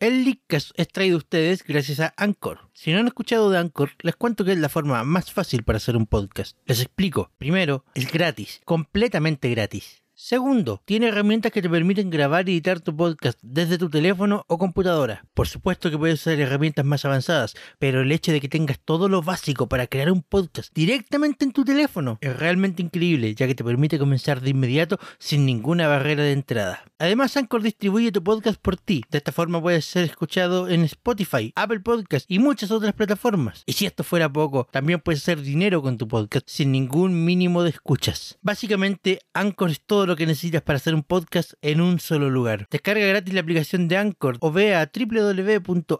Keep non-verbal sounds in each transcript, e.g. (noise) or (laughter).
El Leakcast es traído a ustedes gracias a Anchor. Si no han escuchado de Anchor, les cuento que es la forma más fácil para hacer un podcast. Les explico. Primero, es gratis, completamente gratis. Segundo, tiene herramientas que te permiten grabar y editar tu podcast desde tu teléfono o computadora. Por supuesto que puedes usar herramientas más avanzadas, pero el hecho de que tengas todo lo básico para crear un podcast directamente en tu teléfono es realmente increíble, ya que te permite comenzar de inmediato sin ninguna barrera de entrada. Además, Anchor distribuye tu podcast por ti. De esta forma puedes ser escuchado en Spotify, Apple Podcast y muchas otras plataformas. Y si esto fuera poco, también puedes hacer dinero con tu podcast sin ningún mínimo de escuchas. Básicamente, Anchor es todo lo que necesitas para hacer un podcast en un solo lugar. Descarga gratis la aplicación de Anchor o ve a www.anchor.fm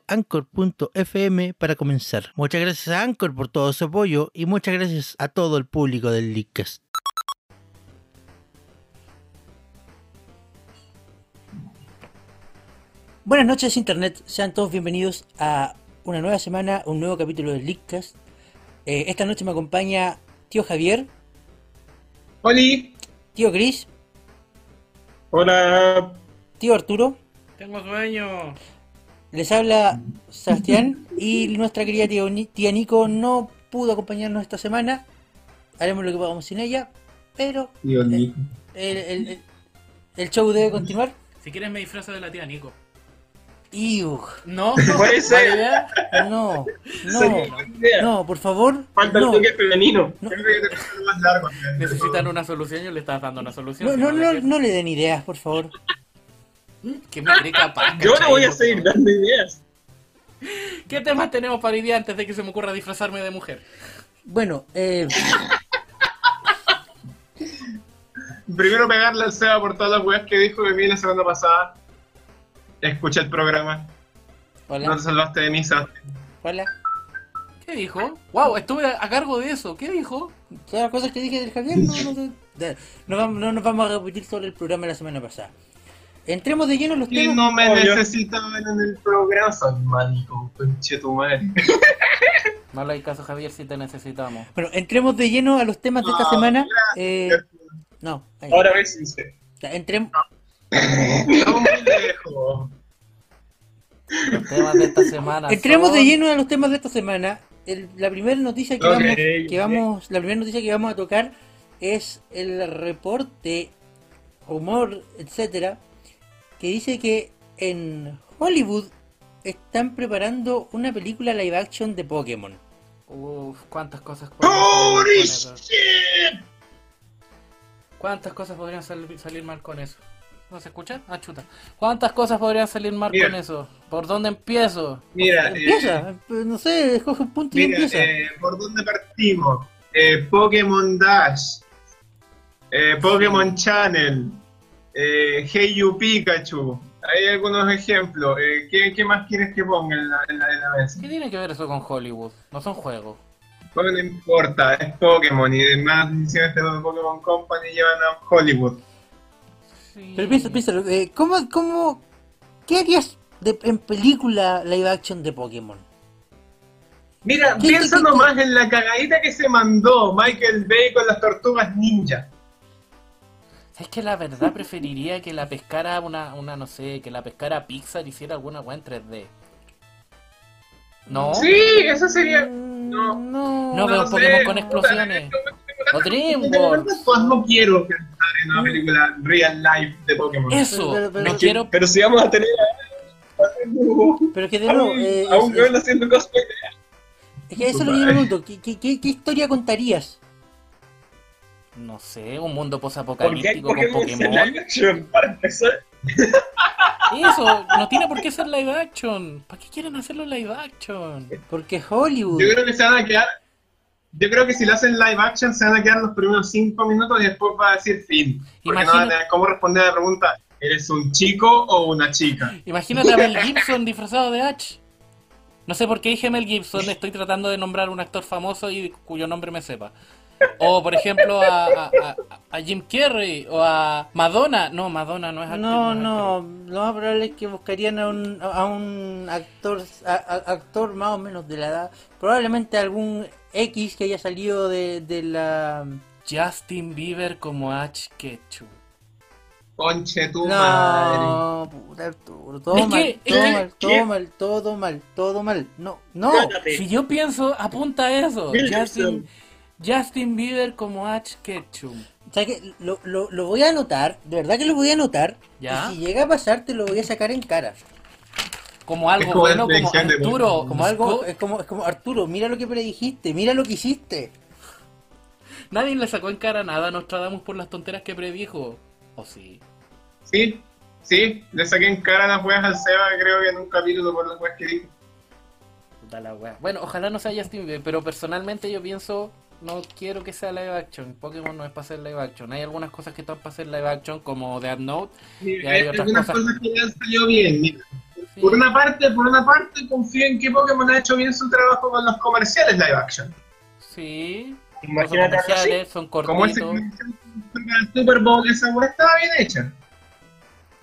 para comenzar. Muchas gracias a Anchor por todo su apoyo y muchas gracias a todo el público del Leadcast. Buenas noches Internet, sean todos bienvenidos a una nueva semana, un nuevo capítulo del Leadcast. Eh, esta noche me acompaña tío Javier, Oli, tío Chris, hola. tío Arturo, Tengo sueño. les habla Sebastián y nuestra querida tía, tía Nico no pudo acompañarnos esta semana. Haremos lo que podamos sin ella, pero Tío Nico. el, el- el- el show debe continuar. Si quieres me disfrazo de la tía Nico. Iu, No, Puede ser. No, no, no, por favor, Falta no. el toque femenino. No. Necesitan una solución, yo le estás dando una solución. No, si no, le no, no le den ideas, por favor. Que me cree capaz. Yo no voy a seguir dando ideas. ¿Qué temas tenemos para día antes de que se me ocurra disfrazarme de mujer? Bueno, eh, Primero pegarle al Seba por todas las weas que dijo que vi la semana pasada. Escucha el programa. No hola, te salvaste de misa. hola. ¿Qué dijo? Wow, estuve a, cargo de eso. ¿Qué dijo? Todas las cosas que dije del Javier no, no, no, no no nos vamos a repetir sobre el programa de la semana pasada. Entremos de lleno en los Y temas. no me Obvio. necesitaban en el programa. Manico, conche tu madre. (laughs) No le hay caso, Javier, si te necesitamos. Bueno, entremos de lleno a los temas de esta semana. Eh, no, ahí. Ahora ves, dice. Ya, entrem- Estamos muy lejos. Los temas de esta semana. entremos son- de lleno a los temas de esta semana. El- la primera noticia que vamos, que ok. vamos, la primera noticia que vamos a tocar es el reporte, rumor, etcétera, que dice que en Hollywood están preparando una película live action de Pokémon. Uf, cuántas cosas. ¡Holy shit! ¿Cuántas cosas podrían sal- salir mal con eso? ¿No se escucha? Ah, chuta. ¿Cuántas cosas podrían salir mal con eso? ¿Por dónde empiezo? Mira, eh, Empieza, pues, no sé, escoge un punto y empieza. eh, ¿por dónde partimos? Eh, Pokémon Dash, eh, Pokémon Channel, eh, Hey You Pikachu. Hay algunos ejemplos. Eh, ¿qué, qué más quieres que ponga en la, en la, en la mesa? ¿Qué tiene que ver eso con Hollywood? No son juegos. Bueno, no importa, es Pokémon y demás decisiones de Pokémon Company llevan a Hollywood. Sí. Pero piensa, piensa, eh, ¿cómo, cómo, qué harías de- en película live action de Pokémon? Mira, ¿Qué- piensa qué- qué- nomás en la cagadita que se mandó Michael Bay con las tortugas ninja. Es que la verdad preferiría que la pescara una, una, no sé, que la pescara Pixar hiciera alguna weá en 3D. ¿No? Sí, eso sería. Mm, No. no, No, veo sé, Pokémon con puta, explosiones. O DreamWorks. pues no quiero en una película real life de Pokémon. Eso, Pero- pero- no pero- quiero... Pero si vamos a tener a, pero que de a nuevo, un, eh, a un es- haciendo cosplay. es que eso es lo que yo pregunto, ¿qué, qué, qué, qué historia contarías? No sé, un mundo ¿Por qué posapocalíptico con Pokémon. live action? Para empezar. Eso, no tiene por qué ser live action. ¿Para qué quieren hacerlo live action? Porque Hollywood, Yo creo que se van a quedar. Yo creo que si lo hacen live action se van a quedar los primeros 5 minutos y después va a decir fin. Porque no Imagina- van a tener cómo responder a la pregunta: ¿eres un chico o una chica? Imagínate a Mel Gibson disfrazado de Ash. No sé por qué dije Mel Gibson, estoy tratando de nombrar un actor famoso y cuyo nombre me sepa. O por ejemplo a, a, a- a Jim Carrey o a Madonna. No, Madonna no es actriz. no, no, lo más probable es que buscarían a un, a un actor, a- a- actor más o menos de la edad, probablemente algún X que haya salido de, de la... Justin Bieber como Ash Ketchum. Conche tu madre. No, puta Arturo, todo Es mal, que- es todo que- mal, todo mal, todo mal, todo mal. No, no. Cállate. Si yo pienso, apunta a eso. Justin, Justin Bieber como Ash Ketchum. O sea que lo, lo, lo voy a anotar, de verdad que lo voy a anotar. Ya. Y si llega a pasar, te lo voy a sacar en cara. Como algo como bueno, como Arturo. Como algo, es como, es como Arturo, mira lo que predijiste, mira lo que hiciste. Nadie le sacó en cara nada a Nostradamus por las tonteras que predijo. ¿O sí? Sí, sí, le saqué en cara las weas al Seba, creo que en un capítulo por las weas que dijo. Puta la wea. Bueno, ojalá no sea Justin Bieber, pero personalmente yo pienso, no quiero que sea live action. Pokémon no es para hacer live action. Hay algunas cosas que están para hacer live action, como Death Note. Sí, hay hay otras algunas cosas. cosas que han salido bien, mira. Sí. Por una parte, por una parte, confío en que Pokémon ha hecho bien su trabajo con los comerciales live action. Sí. Imagínate así. comerciales, son Como ese cortitos. del Super Bowl, esa wea estaba bien hecha.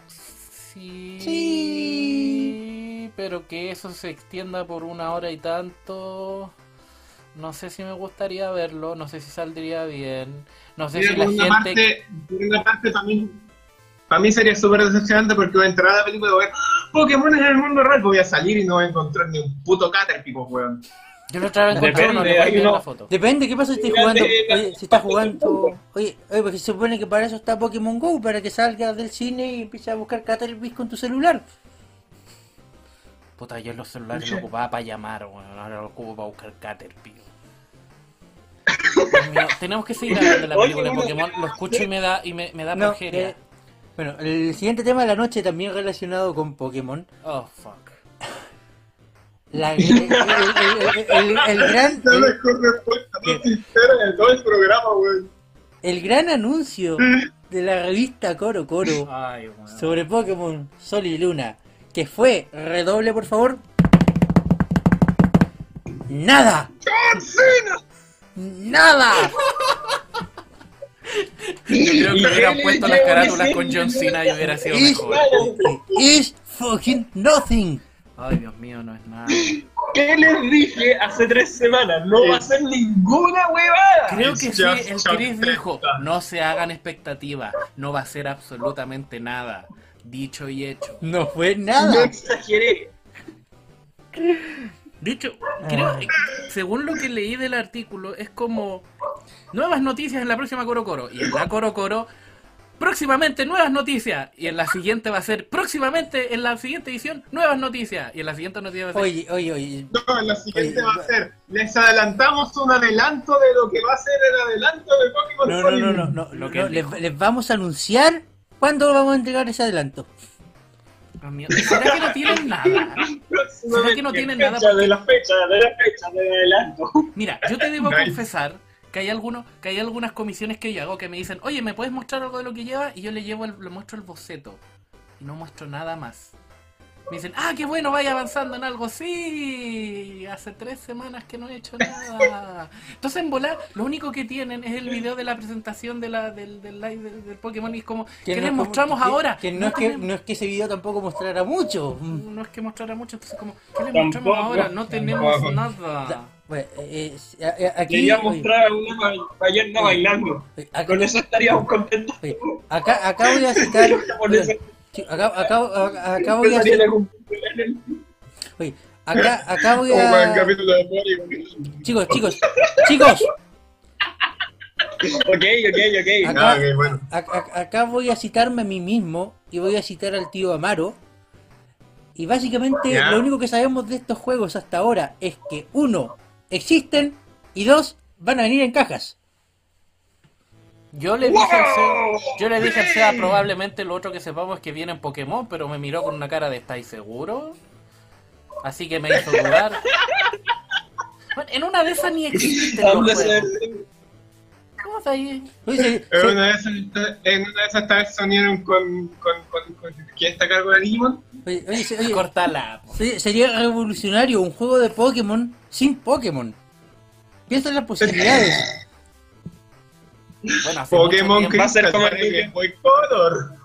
Sí. Sí. Pero que eso se extienda por una hora y tanto. No sé si me gustaría verlo, no sé si saldría bien. No sé Mira, si la por, una gente. parte, por una parte, para mí, para mí sería súper decepcionante porque voy a entrar a la película y voy a ver. Pokémon en el mundo real. Voy a salir y no voy a encontrar ni un puto Caterpie, pues, weón. Yo lo otra vez encontré Depende, uno, le voy a la foto. Depende, ¿qué pasa si estás jugando? la- Oye, si estás jugando. Oye, oye, porque se supone que para eso está Pokémon Go, para que salgas del cine y empieces a buscar Caterpie con tu celular. Puta, yo los celulares Pucha. lo ocupaba para llamar, weón. Ahora lo ocupo para buscar Caterpie. (laughs) Tenemos que seguir hablando de la película de Pokémon. Lo escucho y me da, y me, me da No, progeria. Bueno, el siguiente tema de la noche también relacionado con Pokémon. Oh, fuck. La, el, el- el- el- el gran, (laughs) el, mejor respuesta más sincera de todo el programa, weón. el gran anuncio de la revista Coro Coro Ay, sobre Pokémon Sol y Luna, que fue, redoble por favor, nada, ¡John Cena! nada. Yo creo que hubieran puesto las carátulas con John Cena y hubiera sido Is, mejor. is fucking nothing. Ay, Dios mío, no es nada. ¿Qué les dije hace tres semanas? No va a ser ninguna huevada. Creo It's que sí, el Chris dijo, no se hagan expectativas, no va a ser absolutamente nada. Dicho y hecho. No fue No nada. exageré. De hecho, creo, que, según lo que leí del artículo, es como nuevas noticias en la próxima Coro Coro. Y en la Coro Coro, próximamente nuevas noticias. Y en la siguiente va a ser, próximamente, en la siguiente edición, nuevas noticias. Y en la siguiente noticia va a ser, Oye, oye, oye. No, la siguiente Oye, va a ser. Les adelantamos un adelanto de lo que va a ser el adelanto de Pokémon No, no, no, no, no, Lo que les, vamos a anunciar cuándo vamos a entregar ese adelanto. "Dios mío, ¿será que no tienen nada? ¿Será que no tienen nada? De la fecha, de la fecha, de adelanto. Mira, yo te debo confesar que hay algunos, que hay algunas comisiones que yo hago que me dicen, oye, ¿me puedes mostrar algo de lo que lleva? Y yo le llevo el, le muestro el boceto. Y no muestro nada más. Me dicen, ah, qué bueno, vaya avanzando en algo. Sí, hace tres semanas que no he hecho nada. Entonces en volar, lo único que tienen es el video de la presentación de la, del, del live del, del Pokémon y es como, ¿qué no les como- mostramos que- ahora? Que no, es que, tenemos- no es que ese video tampoco mostrara mucho. No es que mostrara mucho, entonces como, ¿qué les Tampoco, mostramos ahora? No tenemos tampoco. nada. Bueno, eh, eh, eh, aquí, Quería oye, mostrar a una ba- ballena bailando. oye, acá, Con eso estaríamos contentos. oye, acá, acá voy a citar. (laughs) Acá, acá, acá, acá voy a citar. oye, acá, acá voy a. Chicos, chicos, chicos, Ok, ok, ok. Acá- Ah, ok, bueno. a- a- acá voy a citarme a mí mismo y voy a citar al tío Amaro. Y básicamente Ya. lo único que sabemos de estos juegos hasta ahora es que uno, existen y dos, van a venir en cajas. Yo le dije al Seba, yo le dije al Seba probablemente lo otro que sepamos es que viene en Pokémon, pero me miró con una cara de ¿estáis seguro? Así que me hizo dudar. (laughs) Bueno, en una de esas ni existen los Habla juegos. En una de esas, en una de esas unieron con, con, con, con- ¿Quién está a cargo de Digimon? oye, oye, se- oye, Cortala. se- sería revolucionario un juego de Pokémon sin Pokémon. Piensa en las posibilidades. Bueno, hace Pokémon mucho tiempo, Va a ser como el de Game- Game Boy Color.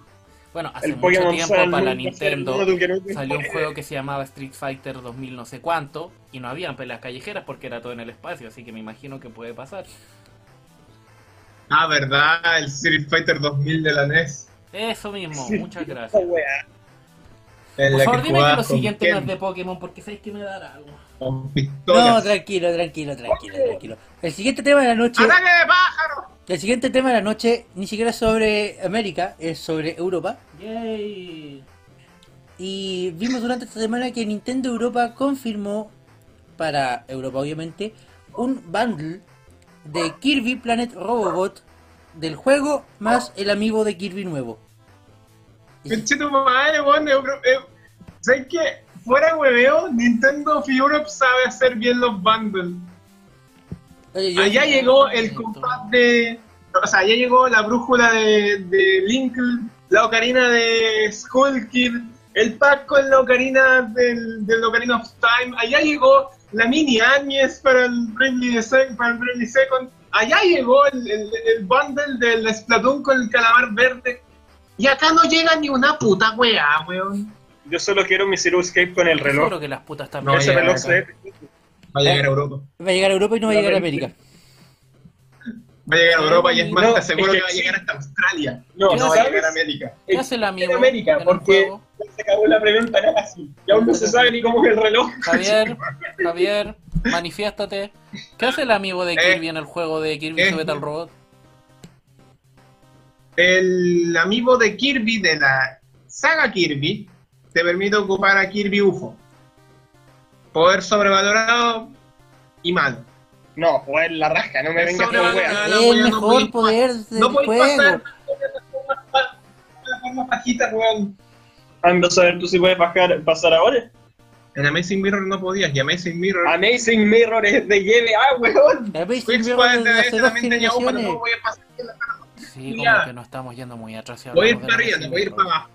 bueno, hace El mucho Pokémon tiempo para la Nintendo salió un juego que se llamaba Street Fighter 2000 no sé cuánto y no habían peleas callejeras porque era todo en el espacio, así que me imagino que puede pasar. Ah, verdad, el Street Fighter 2000 de la NES. Eso mismo, muchas gracias. Por la favor, dime que lo siguiente no Ken, es de Pokémon, porque sabéis que me dará algo. con No, pistolas. tranquilo, tranquilo, tranquilo, tranquilo. El siguiente tema de la noche, ¡Ataque de pájaro! el siguiente tema de la noche ni siquiera es sobre América, es sobre Europa. Yay. Y vimos durante esta semana que Nintendo Europa confirmó, para Europa obviamente, un bundle de Kirby Planet Robobot del juego más el amiibo de Kirby nuevo. Tu madre, weón. eh, ¿Sabes qué? Fuera hueveo, Nintendo of Europe sabe hacer bien los bundles. Oye, Allá llegó el compás de. O sea, allá llegó la brújula de, de Link, la ocarina de Skull Kid, el pack con la ocarina del, del Ocarina of Time. Allá llegó la mini Agnes para el Bravely Second. Para el Second. Allá llegó el, el, el bundle del Splatoon con el calamar verde. Y acá no llega ni una puta weá, weón. Yo solo quiero mi Zero Escape con el reloj. Seguro que las putas están No. Ese reloj se ve Va a llegar a Europa. Va a llegar a Europa y no va a llegar a América. Va a llegar a Europa y es más, No, te aseguro es que que va a llegar hasta Australia. No, no va a llegar a América. ¿Qué hace el amigo en América, porque juego? Se acabó la preventa casi. Y aún no se sabe ni cómo es el reloj. Javier, Javier, manifiéstate. ¿Qué hace el amigo de Eh, Kirby en el juego de Kirby eh. Sube al Robot? El amigo de Kirby de la saga Kirby te permite ocupar a Kirby UFO. Poder sobrevalorado y malo. No, joder, la rasca, no me vengas con weas. no, Es el mejor poder del No podéis juego. pasar la forma pajita, weón. Ando a saber tú si puedes bajar, pasar ahora. En Amazing Mirror no podías, y Amazing Mirror. Amazing Mirror es de GBA, weón. A ver si Quick veo Squad desde de hace dos también tenía UFO, pero generaciones. no voy a pasar. Sí, Ya. como que nos estamos yendo muy atrás. si Voy a ir para arriba, voy a ir para abajo.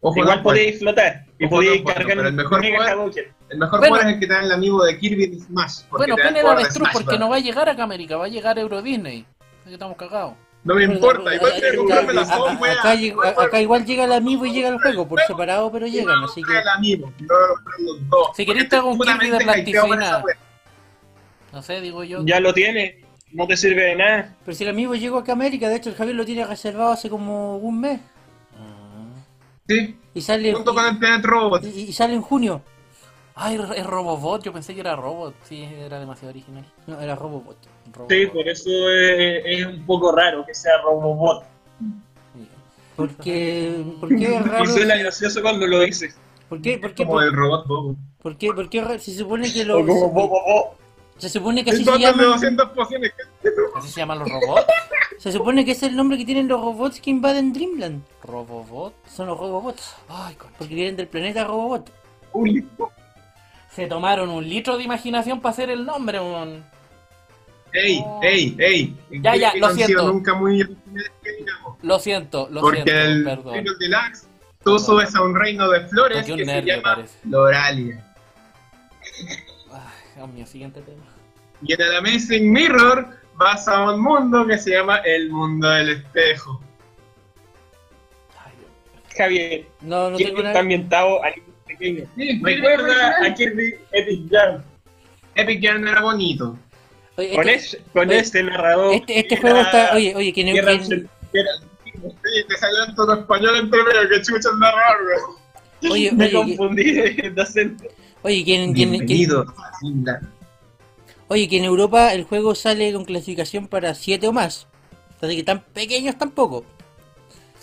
Ojo, Igual no, podéis flotar y podéis cargar el mejor Mega poder-. El mejor Bueno. poder es el que te da el amigo de Kirby Smash. Bueno, pene el avestruz porque weón. no va a llegar acá a América, va a llegar a Euro Disney. Así que estamos cagados. No me importa, igual tengo que comprarme las dos, acá, weón. acá llega- acá igual llega el amiibo y llega el juego por separado, pero llegan, así que El amigo, no los dos. Si querés te hago un Kirby de plasticina. No sé, digo yo. Ya lo tiene, no te sirve de nada. pero si el amiibo llegó acá a América, de hecho el Javier lo tiene reservado hace como un mes. Sí, y sale junto con el Planet Robot. y, y sale en junio. Ay, es Robobot, yo pensé que era Robot. Sí, era demasiado original. No, era Robobot. Robobot. Sí, por eso es, es un poco raro que sea Robobot. Porque ¿por qué es (laughs) raro? Y suena gracioso cuando lo dices. ¿Por qué? ¿Por qué? Como ¿Por, el robot Bobo. por qué? ¿Por qué se supone que lo O como Bobo. se supone que así se llaman 200 pociones. ¿Así se llaman los robots? se supone que es el nombre que tienen los robots que invaden Dreamland. Robobot. Son los robobots, Ay, concha. porque vienen del planeta Robobot. Uy, Se tomaron un litro de imaginación para hacer el nombre, un... Ey, Oh. ey, ey. Ya, ya, lo no han sido siento. nunca muy. Lo siento, lo Porque siento, el perdón. Triple Deluxe, tú subes a un reino de flores que se llama parece. Loralia. Ay, Dios mío, siguiente tema. Y en el Amazing Mirror vas a un mundo que se llama el mundo del espejo. Ay, Dios mío. Javier, No, no tengo está nada. ambientado pequeño. Sí, Recuerda a Kirby Epic Jam. Epic Jam era bonito. Oye, Con, este, es- con oye, este narrador. este, este juego está. Oye, oye, ¿quién, era quién- te salió en todo español entre medio, que chucha el narrador, weón. Oye, Me oye, confundí de, de acento. oye, ¿quién, quién- quién- Bienvenido oye, que en Europa el juego sale con clasificación para 7 o más. Así que tan pequeños tampoco.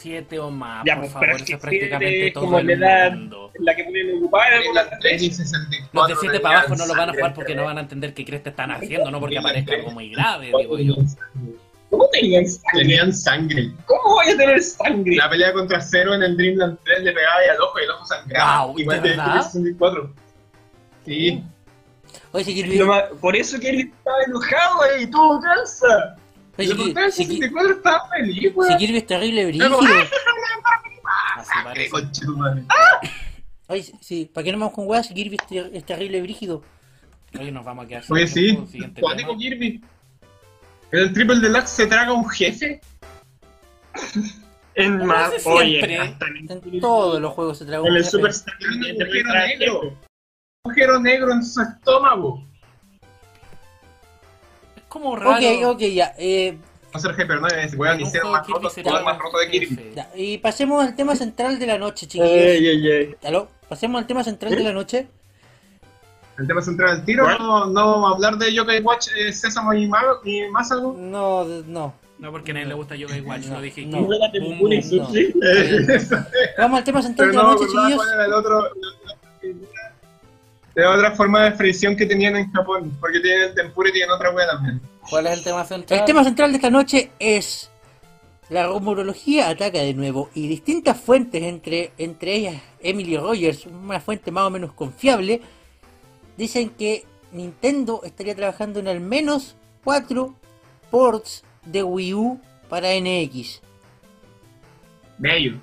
Siete o más, Ya, por pues, favor, es eso es prácticamente siete es todo como el mundo. en la que pueden ocupar en La alguna Tenis 64 Los de 7 para abajo no lo van a jugar porque no van a entender qué crees que están haciendo, no porque aparezca algo muy grave, digo yo. ¿Cómo tenían sangre? Tenían sangre. ¿Cómo voy a tener sangre? La pelea contra Zero en el Dreamland 3 le pegaba ahí al ojo y el ojo sangraba. Wow, Igual ¿de que el verdad? 64. Sí. Oye, si Kirby, Por eso él estaba enojado ahí, tuvo calza. Oye, Pero si, qué el si- 64 estaba feliz, si weón. Kirby es terrible madre. Oye, sí, sí, ¿para qué no vamos con weas si Kirby es, ter- es terrible brígido? Oye, nos vamos a quedar Oye, sí. tiempo, siguiente Cuático. Kirby. ¿En el Triple Deluxe se traga un jefe? En No más, hace oye, en, todos los juegos se traga un en el jefe. Super trae negro. jefe. Un agujero negro en su estómago. Es como raro. Ok, ok, ya. Eh, ser Hyper 9, ese weón, hicieron más roto, el más roto de Kirby. Ya, y pasemos al tema central de la noche, chiquillos. Ay, ay, ay. ¿Aló? Pasemos al tema central de la noche. El tema central del tiro, no, no vamos a hablar de Yokai Watch, eh, Sésamo y, Mago, y más algo. No, no. No, porque a nadie le gusta Yokai Watch, No, lo dije. no. Boom, boom, no. Sushi. (laughs) Vamos al tema central Pero de la no noche, chiquillos. cuál era el otro, la otra- de otra forma de fricción que tenían en Japón, porque tienen tempura y tienen otra wea también. ¿Cuál es el tema central? El tema central de esta noche es la rumorología ataca de nuevo y distintas fuentes, entre, entre ellas Emily Rogers, una fuente más o menos confiable, dicen que Nintendo estaría trabajando en al menos cuatro ports de Wii U para NX. Bello.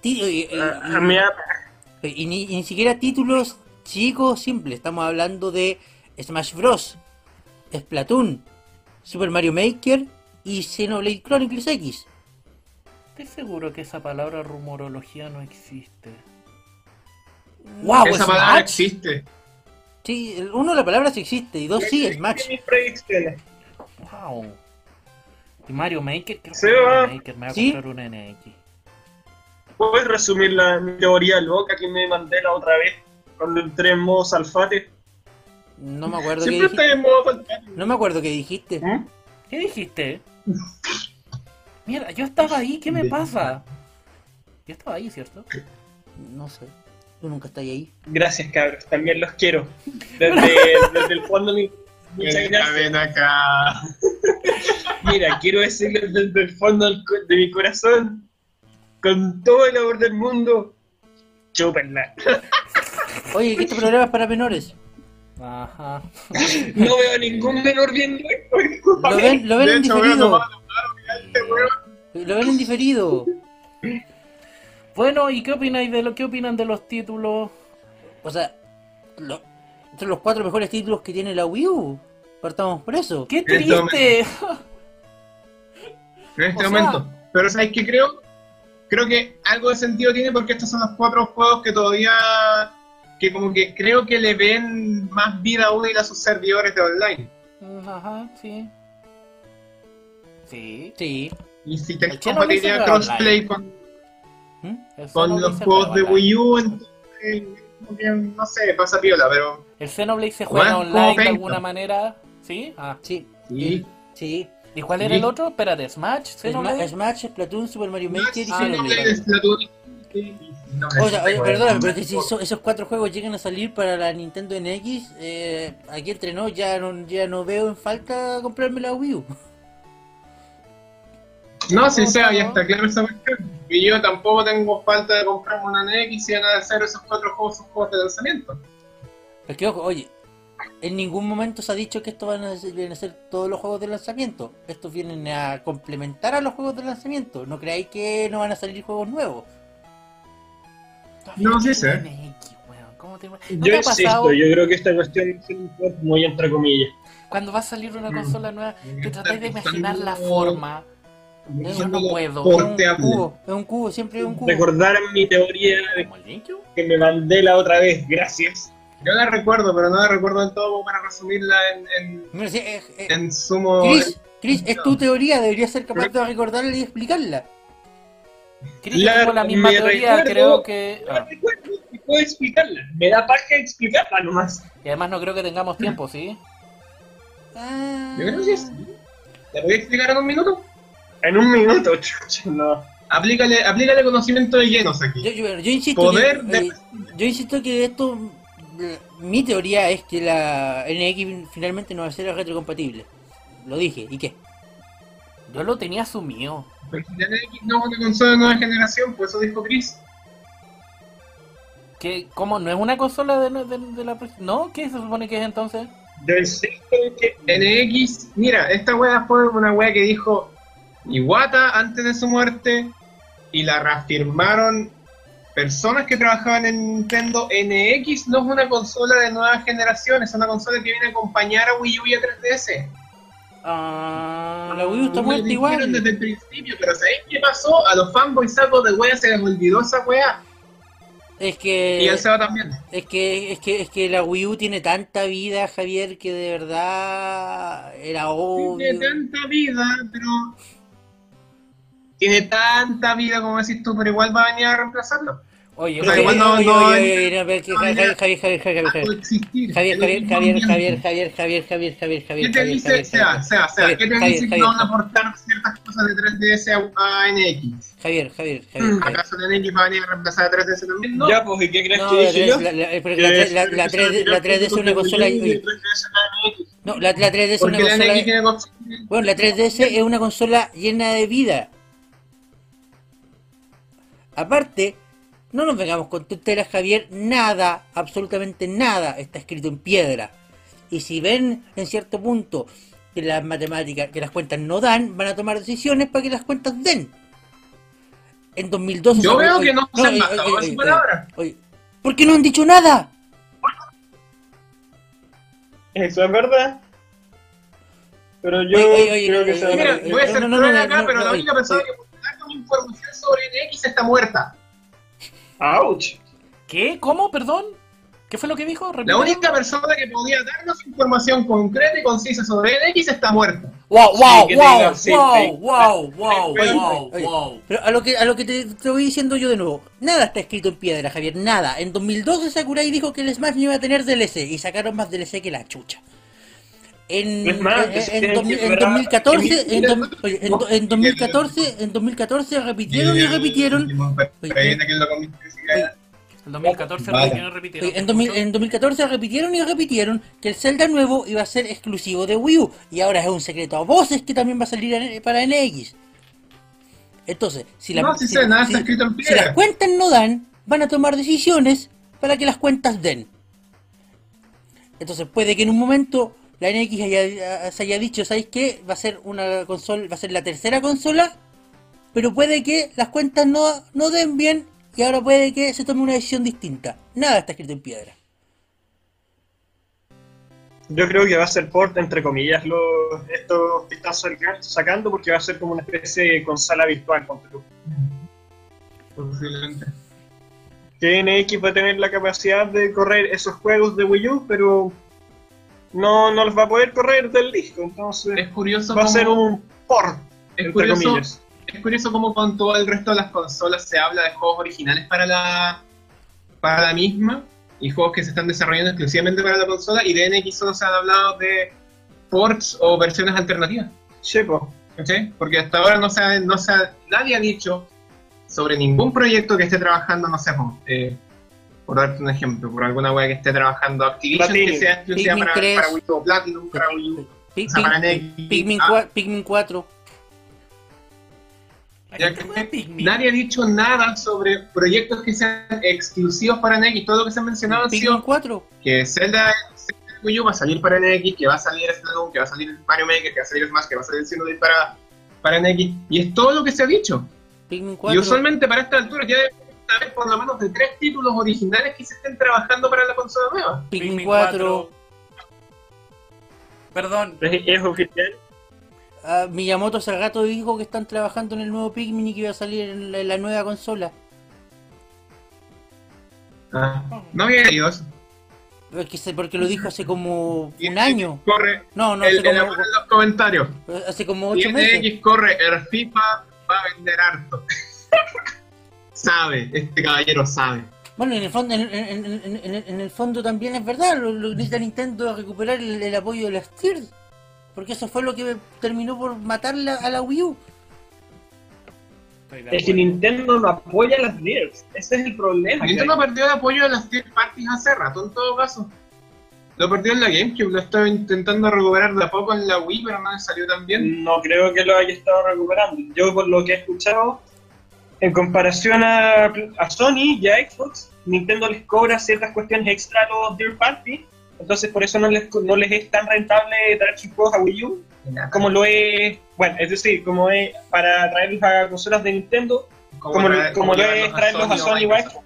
Ti- y- y- Ah, ah, mira, y ni, y ni siquiera títulos chicos simples, estamos hablando de Smash Bros, Splatoon, Super Mario Maker y Xenoblade Chronicles X. Estoy seguro que esa palabra rumorología no existe. ¡Wow! Esa palabra existe. Sí, uno la palabra sí existe y dos sí, Smash. mis predicciones. ¡Wow! Y Mario Maker, creo que Se va. Mario Maker me va a ¿Sí? comprar un NX. ¿Puedes resumir la mi teoría loca que me mandé la otra vez cuando entré en modo salfate? No me acuerdo qué Siempre dijiste. está en modo. No me acuerdo qué dijiste. ¿Mm? ¿Qué dijiste? Mierda, yo estaba ahí, ¿qué me pasa? Yo estaba ahí, ¿cierto? No sé. Tú nunca estás ahí. Gracias, cabros. También los quiero. Desde, (laughs) desde el fondo de mi... Muchas Ven, gracias. ven acá. (laughs) Mira, quiero decirles desde el fondo de mi corazón, con todo el amor del mundo, chúpenla. (laughs) Oye, que este programa es para menores. Ajá. No veo a ningún menor viendo esto. Lo ven, lo ven De en hecho, diferido. lo este. Lo ven en diferido. Bueno, ¿y qué opináis de lo que opinan de los títulos? O sea, lo- entre los cuatro mejores títulos que tiene la Wii U. Partamos por eso. ¡Qué Este triste! En este O sea- momento. Pero ¿sabes qué creo? Creo que algo de sentido tiene porque estos son los cuatro juegos que todavía... Que como que creo que le ven más vida útil a sus servidores de online. Ajá, sí. Sí. Sí. Y si se juega crossplay con, ¿Mm? El con los juegos de. Wii U, entonces, como que, no sé, pasa piola, pero... El Xenoblade se juega online de alguna manera. ¿Sí? Ah. Sí. Sí. Sí. ¿Y cuál era Sí. el otro? Espérate, Smash, Sma- Xenoblade. Smash, Splatoon, Super Mario Maker y Ah, Xenoblade. Splatoon, no, O sea, oye, no, perdóname, pero que si eso- esos cuatro juegos llegan a salir para la Nintendo NX, eh, aquí entre nos ya no, ya no veo en falta comprarme la Wii U. No, si sea, ya está claro esa cuestión. Y yo tampoco tengo falta de comprarme una NX y van a hacer esos cuatro juegos, sus juegos de lanzamiento. Es que ojo, oye, en ningún momento se ha dicho que estos van a ser, vienen a ser todos los juegos de lanzamiento. Estos vienen a complementar a los juegos de lanzamiento. No creáis que no van a salir juegos nuevos. No, sí sé. Weón, ¿Cómo te... ¿No te Yo ha yo creo que esta cuestión es muy entre comillas. cuando va a salir una Mm. consola nueva, te Está tratáis de imaginar la forma? Yo no puedo. Es un cubo, es un cubo, siempre es un cubo. Recordar mi teoría de que me mandé la otra vez, gracias. Yo la recuerdo, pero no la recuerdo del todo para resumirla en, en, Mira, sí, eh, eh, en sumo. Chris, Chris, es tu teoría, deberías ser capaz de recordarla y explicarla. Creo que La- misma teoría, recuerdo- creo que... No ah, recuerdo si puedo explicarla. Me da paja explicarla nomás. Y además no creo que tengamos tiempo, ¿sí? Yo creo que sí. ¿Te voy a explicar en un minuto? En un minuto, chucha, no. Aplícale, aplícale conocimiento de llenos aquí. Yo, yo- yo insisto Poder que, de- eh, yo insisto que esto eh, mi teoría es que la NX finalmente no va a ser retrocompatible. Lo dije, ¿y qué? Yo lo tenía asumido. Pero si NX no es una consola de nueva generación, pues eso dijo Chris. ¿Qué, ¿Cómo? ¿No es una consola de, de, de la... ¿No? ¿Qué se supone que es entonces? Del que NX, mira, esta wea fue una wea que dijo Iwata antes de su muerte y la reafirmaron personas que trabajaban en Nintendo. NX no es una consola de nueva generación, es una consola que viene a acompañar a Wii U y a 3DS. Ah, la Wii U está muerta igual. desde el principio, pero ¿sabéis qué pasó? A los fanboys sacos de wea se les olvidó esa wea. Es que. Y el Seba también. Es que, es que, es que la Wii U tiene tanta vida, Javier, que de verdad era obvio. Tiene tanta vida, pero. Tiene tanta vida, como decís tú, pero igual va a venir a reemplazarlo. Oye, O sea, oye, igual no- oye, no- oye, oye, no, pero que no- Javier, Javier, Javier, Javier, Javier. Javier, Javier, Javier. Javier, Javier, Javier, Javier, Javier, Javier, ¿Qué te Javier, dice? Javier, Sea, Javier, sea, sea, Javier, ¿qué te Javier, dice que Javier, van a aportar ciertas cosas de 3DS a, NX? Javier, Javier, Javier, Javier. ¿Acaso la NX va a venir a reemplazar a 3DS también? No. Ya, pues, ¿y qué crees No, que dije yo? la, la, pero Que la, es- la, la, 3D la 3D es una consola. No, la, la 3D es una Porque la NX consola. Bueno, la 3DS es una consola llena de vida. Aparte, no nos vengamos con tonteras, Javier. Nada, absolutamente nada está escrito en piedra. Y si ven en cierto punto que las matemáticas, que las cuentas no dan, van a tomar decisiones para que las cuentas den. En 2012... Yo veo que no se han su palabra. ¿Por qué no han dicho nada? Eso es verdad. Pero yo Oye, oye, oye, creo que oye, se Mira, voy a ser no, no, acá, no, pero no, la única persona oye. que puede darnos información sobre NX está muerta. ¡Auch! ¿Qué? ¿Cómo? ¿Perdón? ¿Qué fue lo que dijo? La única persona que podía darnos información concreta y concisa sobre NX está muerta. Wow, wow, wow, sí, wow, wow, wow, wow, oye, wow. Pero a lo que, a lo que te, te voy diciendo yo de nuevo, nada está escrito en piedra, Javier, nada. En 2012 Sakurai dijo que el Smash no iba a tener DLC y sacaron más DLC que la chucha. En, Es más, en- en, mil- en esperar 2014, en, oye, en do- en 2014, en 2014 repitieron y repitieron. En 2014 Vale. repitieron, repitieron. En, 2000 en 2014 repitieron y repitieron que el Zelda nuevo iba a ser exclusivo de Wii U y ahora es un secreto a voces que también va a salir para NX. Entonces, si, la- No, si nada las cuentas no dan, van a tomar decisiones para que las cuentas den. Entonces puede que en un momento la NX haya- se haya dicho, ¿sabéis qué? Va a ser una consola, va a ser la tercera consola, pero puede que las cuentas no, no den bien y ahora puede que se tome una decisión distinta. Nada está escrito en piedra. Yo creo que va a ser port, entre comillas, lo, esto que están saca- sacando, porque va a ser como una especie de consola virtual. ponte tú. Posiblemente. Que NX va a tener la capacidad de correr esos juegos de Wii U, pero no, no los va a poder correr del disco. Entonces Es curioso va a ser un port, es curioso, comillas. es curioso cómo con todo el resto de las consolas se habla de juegos originales para la para la misma y juegos que se están desarrollando exclusivamente para la consola y de NX solo se han hablado de ports o versiones alternativas. Sí, po. Porque hasta ahora no se ha, no se ha- nadie ha dicho sobre ningún proyecto que esté trabajando, no sé, eh, por darte un ejemplo, por alguna wea que esté trabajando Activision Platinum. que sea exclusiva para, 3. para Wii U, o Platinum, para Wii U. O sea, para. Pikmin, Ah. Pikmin 4. Ya que nadie ha dicho nada sobre proyectos que sean exclusivos para NX. Todo lo que se ha mencionado ha Pikmin sido 4. que Zelda, Zelda Wii U va a salir para NX, que va a salir Splatoon, que va a salir Mario Maker, que va a salir Smash, que va a salir Xenoblade para, para NX. Y es todo lo que se ha dicho. Pikmin Y 4. usualmente para esta altura ya por lo menos de tres títulos originales que se estén trabajando para la consola nueva. Pikmin 4. Perdón, Es, oficial. Ah, Miyamoto hace rato dijo que están trabajando en el nuevo Pikmin y que iba a salir en la, en la nueva consola. No había sé porque lo dijo hace como Y un año. Corre No, no, el, hace como, en los comentarios. hace como 8 meses. Corre, el FIFA va a vender harto. (laughs) sabe, este caballero sabe. Bueno, en el fondo, en, en- en- en- el fondo también es verdad, lo, lo necesita Nintendo recuperar el, el apoyo de las Tears. Porque eso fue lo que terminó por matar la- a la Wii U. Es que. Nintendo no apoya las DIRS. Ese es el problema. Nintendo perdió el apoyo de las third parties hace rato, en todo caso. Lo perdió en la GameCube, lo estaba intentando recuperar de a poco en la Wii, pero no le salió tan bien. No creo que lo haya estado recuperando. Yo, por lo que he escuchado, en comparación a, a Sony y a Xbox, Nintendo les cobra ciertas cuestiones extra a los third party. Entonces, por eso no les, no les es tan rentable traer sus juegos a Wii U como lo es. Bueno, es decir, como es para traerlos a consolas de Nintendo, como, traer- como lo es traerlos a Sony o a. Xbox.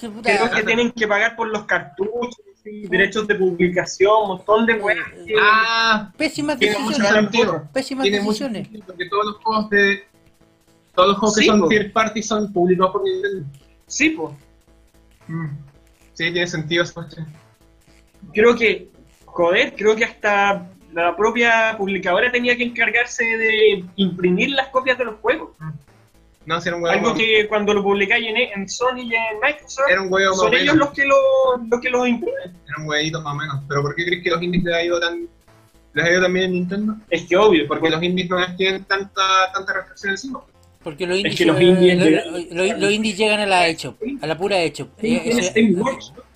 Que, Creo que tienen que pagar por los cartuchos, y derechos de publicación, un montón de weas. que- Ah, pésimas decisiones. Pésimas decisiones. porque todos los juegos de. Todos los juegos Sí, que son po. third party son publicados por Nintendo. Sí, pues. Mm. Sí, tiene sentido esa cuestión. Creo que, joder, creo que hasta la propia publicadora tenía que encargarse de imprimir las copias de los juegos. No, si era un huevo Algo que cuando lo publicáis en, en Sony y en Microsoft, Era un huevo más son o ellos menos. los que lo, los que lo imprimen. Era un huevito más o menos. ¿Pero por qué crees que los indies les ha ido tan... les ha ido también en Nintendo? Es que obvio, Porque los indies no tienen tanta, tanta reflexión encima. Porque los indies, que los eh, indies llegan- lo- lo- los indies llegan a la hecho, a la pura. Eh,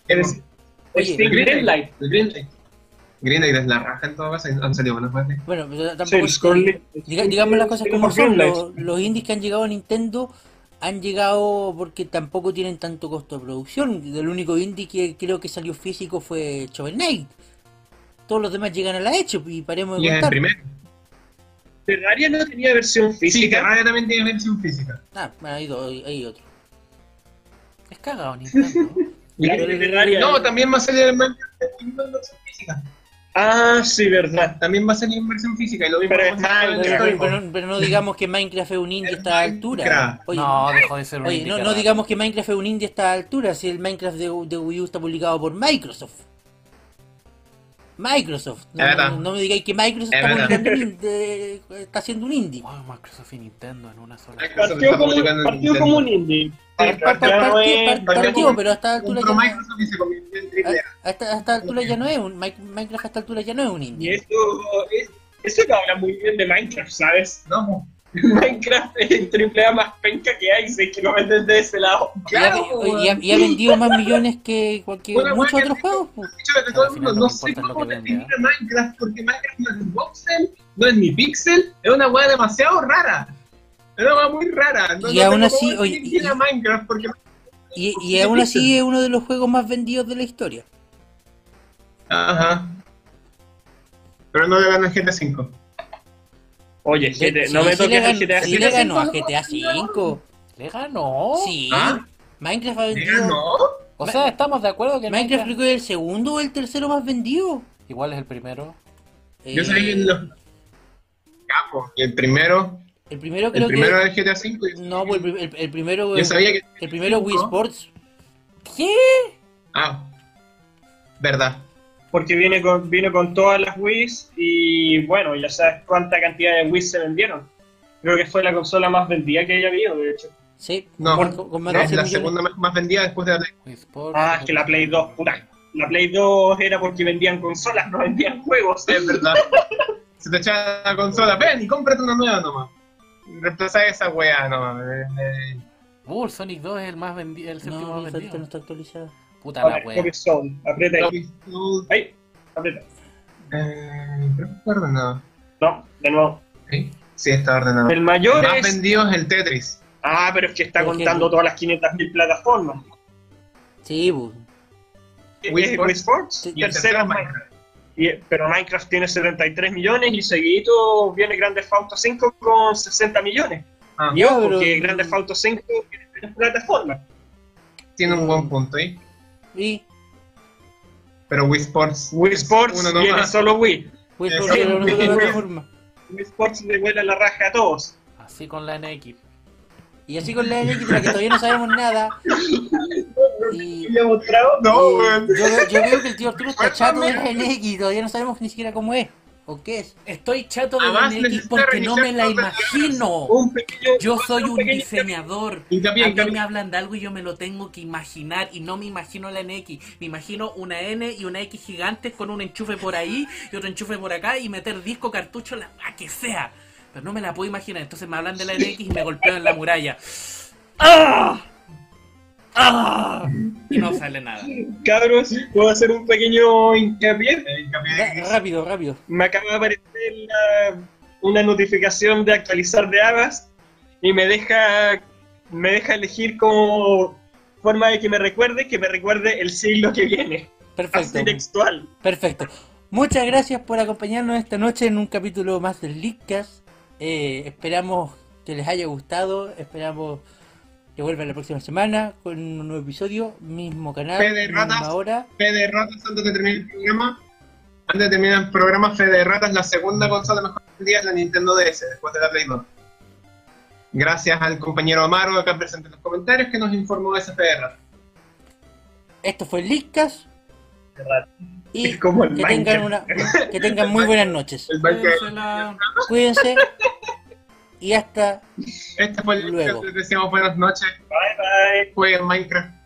Eres- Oye, Greenlight. Greenlight. Greenlight es la raja en todo caso. Han salido buenas veces. bueno, pero Sí, tampoco diga- digamos las cosas como son. Los, los indies que han llegado a Nintendo han llegado porque tampoco tienen tanto costo de producción. El único indie que creo que salió físico fue Shovel Knight. Todos los demás llegan a la hecho y paremos de Y es el contar. primero. Terraria no tenía versión Sí, física. Terraria también tiene versión física. Ah, bueno, hay, hay otro. Es cagado Nintendo. (laughs) Terraria. No, también va a salir el Minecraft en versión física. Ah, sí, verdad. También va a salir en versión física. Y lo mismo Pero es Pero, Minecraft. Minecraft. pero- pero- pero no digamos que Minecraft es un indie a esta altura. Oye, no, dejó de ser un Oye, indie no, no digamos que Minecraft es un indie a esta altura, si el Minecraft de, de Wii U está publicado por Microsoft. Microsoft. No, no- no me digáis que Microsoft Es está, un indie- está haciendo un indie. Wow, Microsoft y Nintendo en una sola. Partió como, partió como un indie. No partió- pero a esta altura ya no, Microsoft y se convirtió en triple A. a, esta, a esta altura ya no es un Mi- Minecraft a esta altura ya no es un Y indie. eso, es- eso no habla muy bien de Minecraft, ¿sabes? No, Minecraft es el triple A más penca que hay, sé que lo venden de ese lado. Y ha, y ha- y ha vendido más millones que cualquier, Bueno, muchos otros juegos. pues. de todo el mundo, no que sé es cómo definir Minecraft, porque Minecraft no es voxel, no es ni pixel, es una weá demasiado rara. Es una weá muy rara. No, Y no aún así, oye, y- Minecraft porque Y, y aún así es uno de los juegos más vendidos de la historia. Ajá. Pero no le gana GTA V. Oye, Sí, GTA, sí, no me sí toques le el ganó- GTA. sí le ganó a GTA V. ¿Le ganó? Sí. ¿Ah? Minecraft ha ¿Le vendido. ganó? O sea, estamos de acuerdo que Minecraft Minecraft creo que es el segundo o el tercero más vendido. igual es el primero. Yo Eh, sabía que los capos. Y el primero, El primero creo el primero que. el GTA V. No, pues el, el- el primero. Yo sabía que. El primero Wii Sports. ¿Qué? Ah, verdad. Porque viene con, vino con todas las Wii's y bueno, ya sabes cuánta cantidad de Wii's se vendieron. Creo que fue la consola más vendida que haya habido, de hecho. Sí, No, con- más es 100 la millones. segunda más- más vendida después de la Play. Wii Sports. Ah, es que la Play 2, puta. La Play 2 era porque vendían consolas, no vendían juegos. Es verdad. Se te echa la consola, ven y cómprate una nueva nomás. Reemplaza esa weá nomás. Eh, eh, Uh, el Sonic 2 es el más vendido, el séptimo No, más vendido. no está actualizada. Puta la wea. Zone, aprieta ahí. Ahí, aprieta. eh, creo que está ordenado. No, de nuevo. ¿Sí? Sí, está ordenado. El mayor más es... vendido es el Tetris. Ah, pero es que está contando todas las 500.000 plataformas. Sí. Wii Es Sports. Wii Sports. Sí. Y el tercero es Minecraft. Minecraft. Y- pero Minecraft tiene 73 millones y seguidito viene Grand Theft Auto 5 con 60 millones. Ah, Y ojo, pero- que Grand Theft Auto 5 tiene plataformas. tiene un buen punto ahí. Y Pero Wii Sports. Wii Sports Uno viene solo Wii. Wii Sports era una Wii- Sports le vuela la raja a todos. Así con la NX. Y así con la NX, de la que todavía no sabemos nada. (laughs) Y, ¿Le mostrado? No, y yo, yo veo que el tío Arturo está chato de la NX todavía no sabemos ni siquiera cómo es. ¿O qué es? Estoy chato de Además, la NX necesito porque no me la imagino. Un pequeño, Yo soy un diseñador. A mí me hablan de algo y yo me lo tengo que imaginar y no me imagino la NX. Me imagino una N y una X gigantes con un enchufe por ahí y otro enchufe por acá y meter disco, cartucho, la a que sea. Pero no me la puedo imaginar. Entonces me hablan de la NX y me golpeo en la muralla. (laughs) ¡Ah! ¡Ah! Y no sale nada. Cabros, puedo hacer un pequeño hincapié. Eh, hincapié Ra- de- rápido, rápido. Me acaba de aparecer la- una notificación de actualizar de Avast y me deja me deja elegir como forma de que me recuerde que me recuerde el siglo que viene. Perfecto. Así textual. Perfecto. Muchas gracias por acompañarnos esta noche en un capítulo más del Leadcast. Eh, esperamos que les haya gustado. Esperamos que vuelvan la próxima semana con un nuevo episodio. Mismo canal, Fe de misma ratas. hora. Fe de ratas antes de terminar el programa. Antes de terminar el programa, Fe de ratas, la segunda consola mejor vendida es la Nintendo DS, después de la Play 2. Gracias al compañero Amaro acá presente en los comentarios que nos informó de ese Fe de ratas. Esto fue Lickas y como el que tengan, una, que tengan muy buenas noches. Cuídense y hasta Este fue el Luego. Les decíamos buenas noches. Bye bye. Jueguen Minecraft.